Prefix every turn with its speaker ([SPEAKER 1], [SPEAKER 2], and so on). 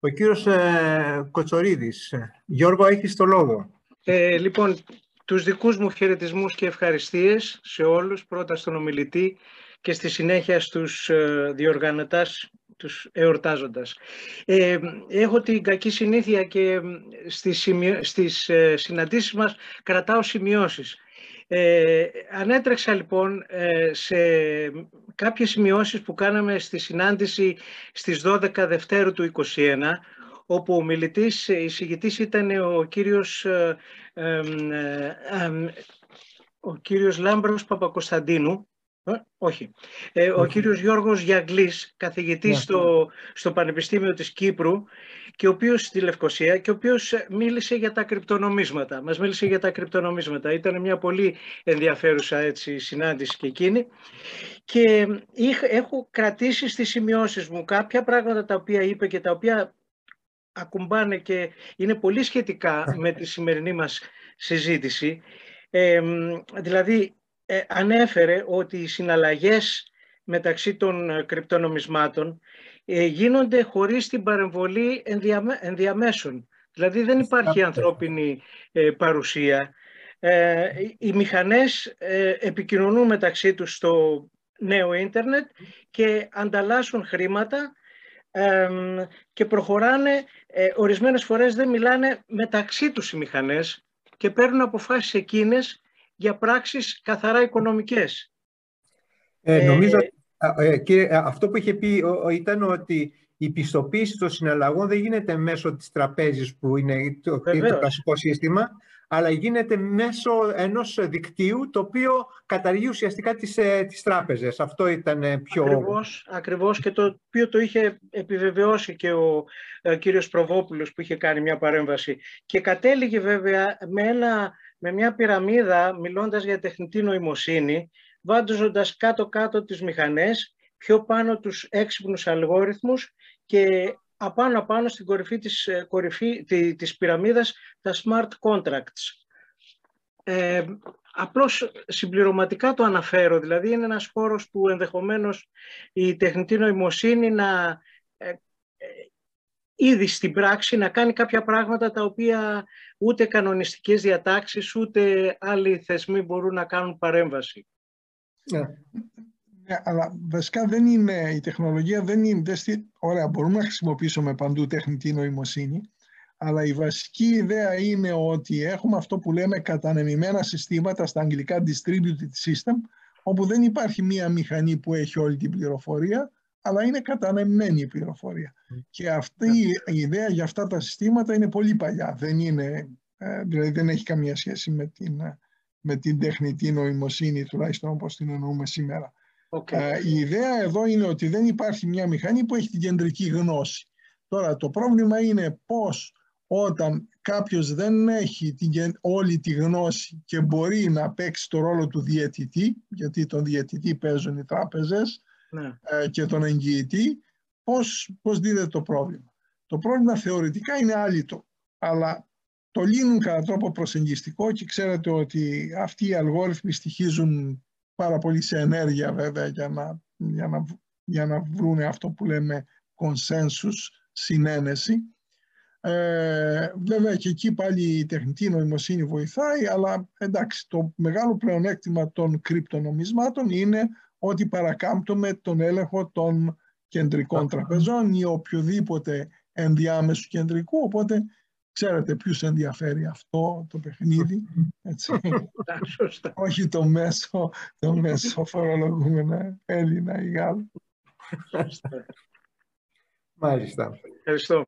[SPEAKER 1] Ο κύριος ε, Κοτσορίδης. Γιώργο, έχεις το λόγο.
[SPEAKER 2] Ε, λοιπόν, τους δικούς μου χαιρετισμούς και ευχαριστίες σε όλους, πρώτα στον ομιλητή και στη συνέχεια στους ε, διοργανωτάς, τους εορτάζοντας. Ε, έχω την κακή συνήθεια και στις, σημειο... στις ε, συναντήσεις μας κρατάω σημειώσεις. Ε, ανέτρεξα λοιπόν ε, σε κάποιες σημειώσεις που κάναμε στη συνάντηση στις 12 Δευτέρου του 2021 όπου ο μιλητής, εισηγητής ήταν ο κύριος, ε, ο κύριος Λάμπρος Παπακοσταντίνου, όχι. ο κύριος Γιώργος Γιαγκλής, καθηγητής ναι. στο, στο Πανεπιστήμιο της Κύπρου και ο οποίος στη Λευκοσία και ο οποίος μίλησε για τα κρυπτονομίσματα. Μας μίλησε για τα κρυπτονομίσματα. Ήταν μια πολύ ενδιαφέρουσα έτσι, συνάντηση και εκείνη. Και έχω κρατήσει στις σημειώσεις μου κάποια πράγματα τα οποία είπε και τα οποία ακουμπάνε και είναι πολύ σχετικά με τη σημερινή μας συζήτηση. Ε, δηλαδή, ε, ανέφερε ότι οι συναλλαγές μεταξύ των κρυπτονομισμάτων ε, γίνονται χωρίς την παρεμβολή ενδιαμέσων. Δηλαδή δεν υπάρχει ανθρώπινη ε, παρουσία. Ε, οι μηχανές επικοινωνούν μεταξύ τους στο νέο ίντερνετ και ανταλλάσσουν χρήματα και προχωράνε, ορισμένες φορές δεν μιλάνε μεταξύ τους οι μηχανές και παίρνουν αποφάσεις εκείνες για πράξεις καθαρά οικονομικές.
[SPEAKER 1] Ε, νομίζω ε, κύριε, αυτό που είχε πει ήταν ότι η πιστοποίηση των συναλλαγών δεν γίνεται μέσω της τραπέζης που είναι το, το κλασικό σύστημα, αλλά γίνεται μέσω ενός δικτύου το οποίο καταργεί ουσιαστικά τις, ε, τις τράπεζες. Αυτό ήταν πιο...
[SPEAKER 2] Ακριβώς, ακριβώς και το οποίο το είχε επιβεβαιώσει και ο ε, κύριος Προβόπουλος που είχε κάνει μια παρέμβαση. Και κατέληγε βέβαια με, ένα, με μια πυραμίδα μιλώντας για τεχνητή νοημοσύνη βάντζοντας κάτω-κάτω τις μηχανές, πιο πάνω τους έξυπνους αλγόριθμους και απάνω-απάνω στην κορυφή της, ε, κορυφή, της πυραμίδας τα smart contracts. Ε, απλώς συμπληρωματικά το αναφέρω, δηλαδή είναι ένας χώρος που ενδεχομένως η τεχνητή νοημοσύνη να ε, ε, ήδη στην πράξη να κάνει κάποια πράγματα τα οποία ούτε κανονιστικές διατάξεις ούτε άλλοι θεσμοί μπορούν να κάνουν παρέμβαση.
[SPEAKER 3] Ναι. ναι. αλλά βασικά δεν είναι, η τεχνολογία δεν είναι, δεν ωραία μπορούμε να χρησιμοποιήσουμε παντού τεχνητή νοημοσύνη, αλλά η βασική ιδέα είναι ότι έχουμε αυτό που λέμε κατανεμημένα συστήματα, στα αγγλικά distributed system, όπου δεν υπάρχει μία μηχανή που έχει όλη την πληροφορία, αλλά είναι κατανεμμένη η πληροφορία. Και αυτή η ιδέα για αυτά τα συστήματα είναι πολύ παλιά. Δεν είναι, ε, δηλαδή δεν έχει καμία σχέση με την με την τεχνητή νοημοσύνη, τουλάχιστον όπως την εννοούμε σήμερα. Okay. Ε, η ιδέα εδώ είναι ότι δεν υπάρχει μια μηχανή που έχει την κεντρική γνώση. Τώρα το πρόβλημα είναι πώς όταν κάποιος δεν έχει την, όλη τη γνώση και μπορεί να παίξει το ρόλο του διαιτητή, γιατί τον διαιτητή παίζουν οι τράπεζες ναι. ε, και τον εγγυητή, πώς, πώς δίδεται το πρόβλημα. Το πρόβλημα θεωρητικά είναι άλυτο, αλλά το λύνουν κατά τρόπο προσεγγιστικό και ξέρετε ότι αυτοί οι αλγόριθμοι στοιχίζουν πάρα πολύ σε ενέργεια βέβαια για να, για να, για να βρουν αυτό που λέμε consensus, συνένεση. Ε, βέβαια και εκεί πάλι η τεχνητή νοημοσύνη βοηθάει, αλλά εντάξει, το μεγάλο πλεονέκτημα των κρυπτονομισμάτων είναι ότι παρακάμπτουμε τον έλεγχο των κεντρικών τραπεζών ή οποιοδήποτε ενδιάμεσου κεντρικού, οπότε Ξέρετε ποιους ενδιαφέρει αυτό το παιχνίδι, έτσι. Όχι το μέσο, το μέσο φορολογούμενο Έλληνα ή Γάλλο.
[SPEAKER 1] Μάλιστα.
[SPEAKER 2] Ευχαριστώ.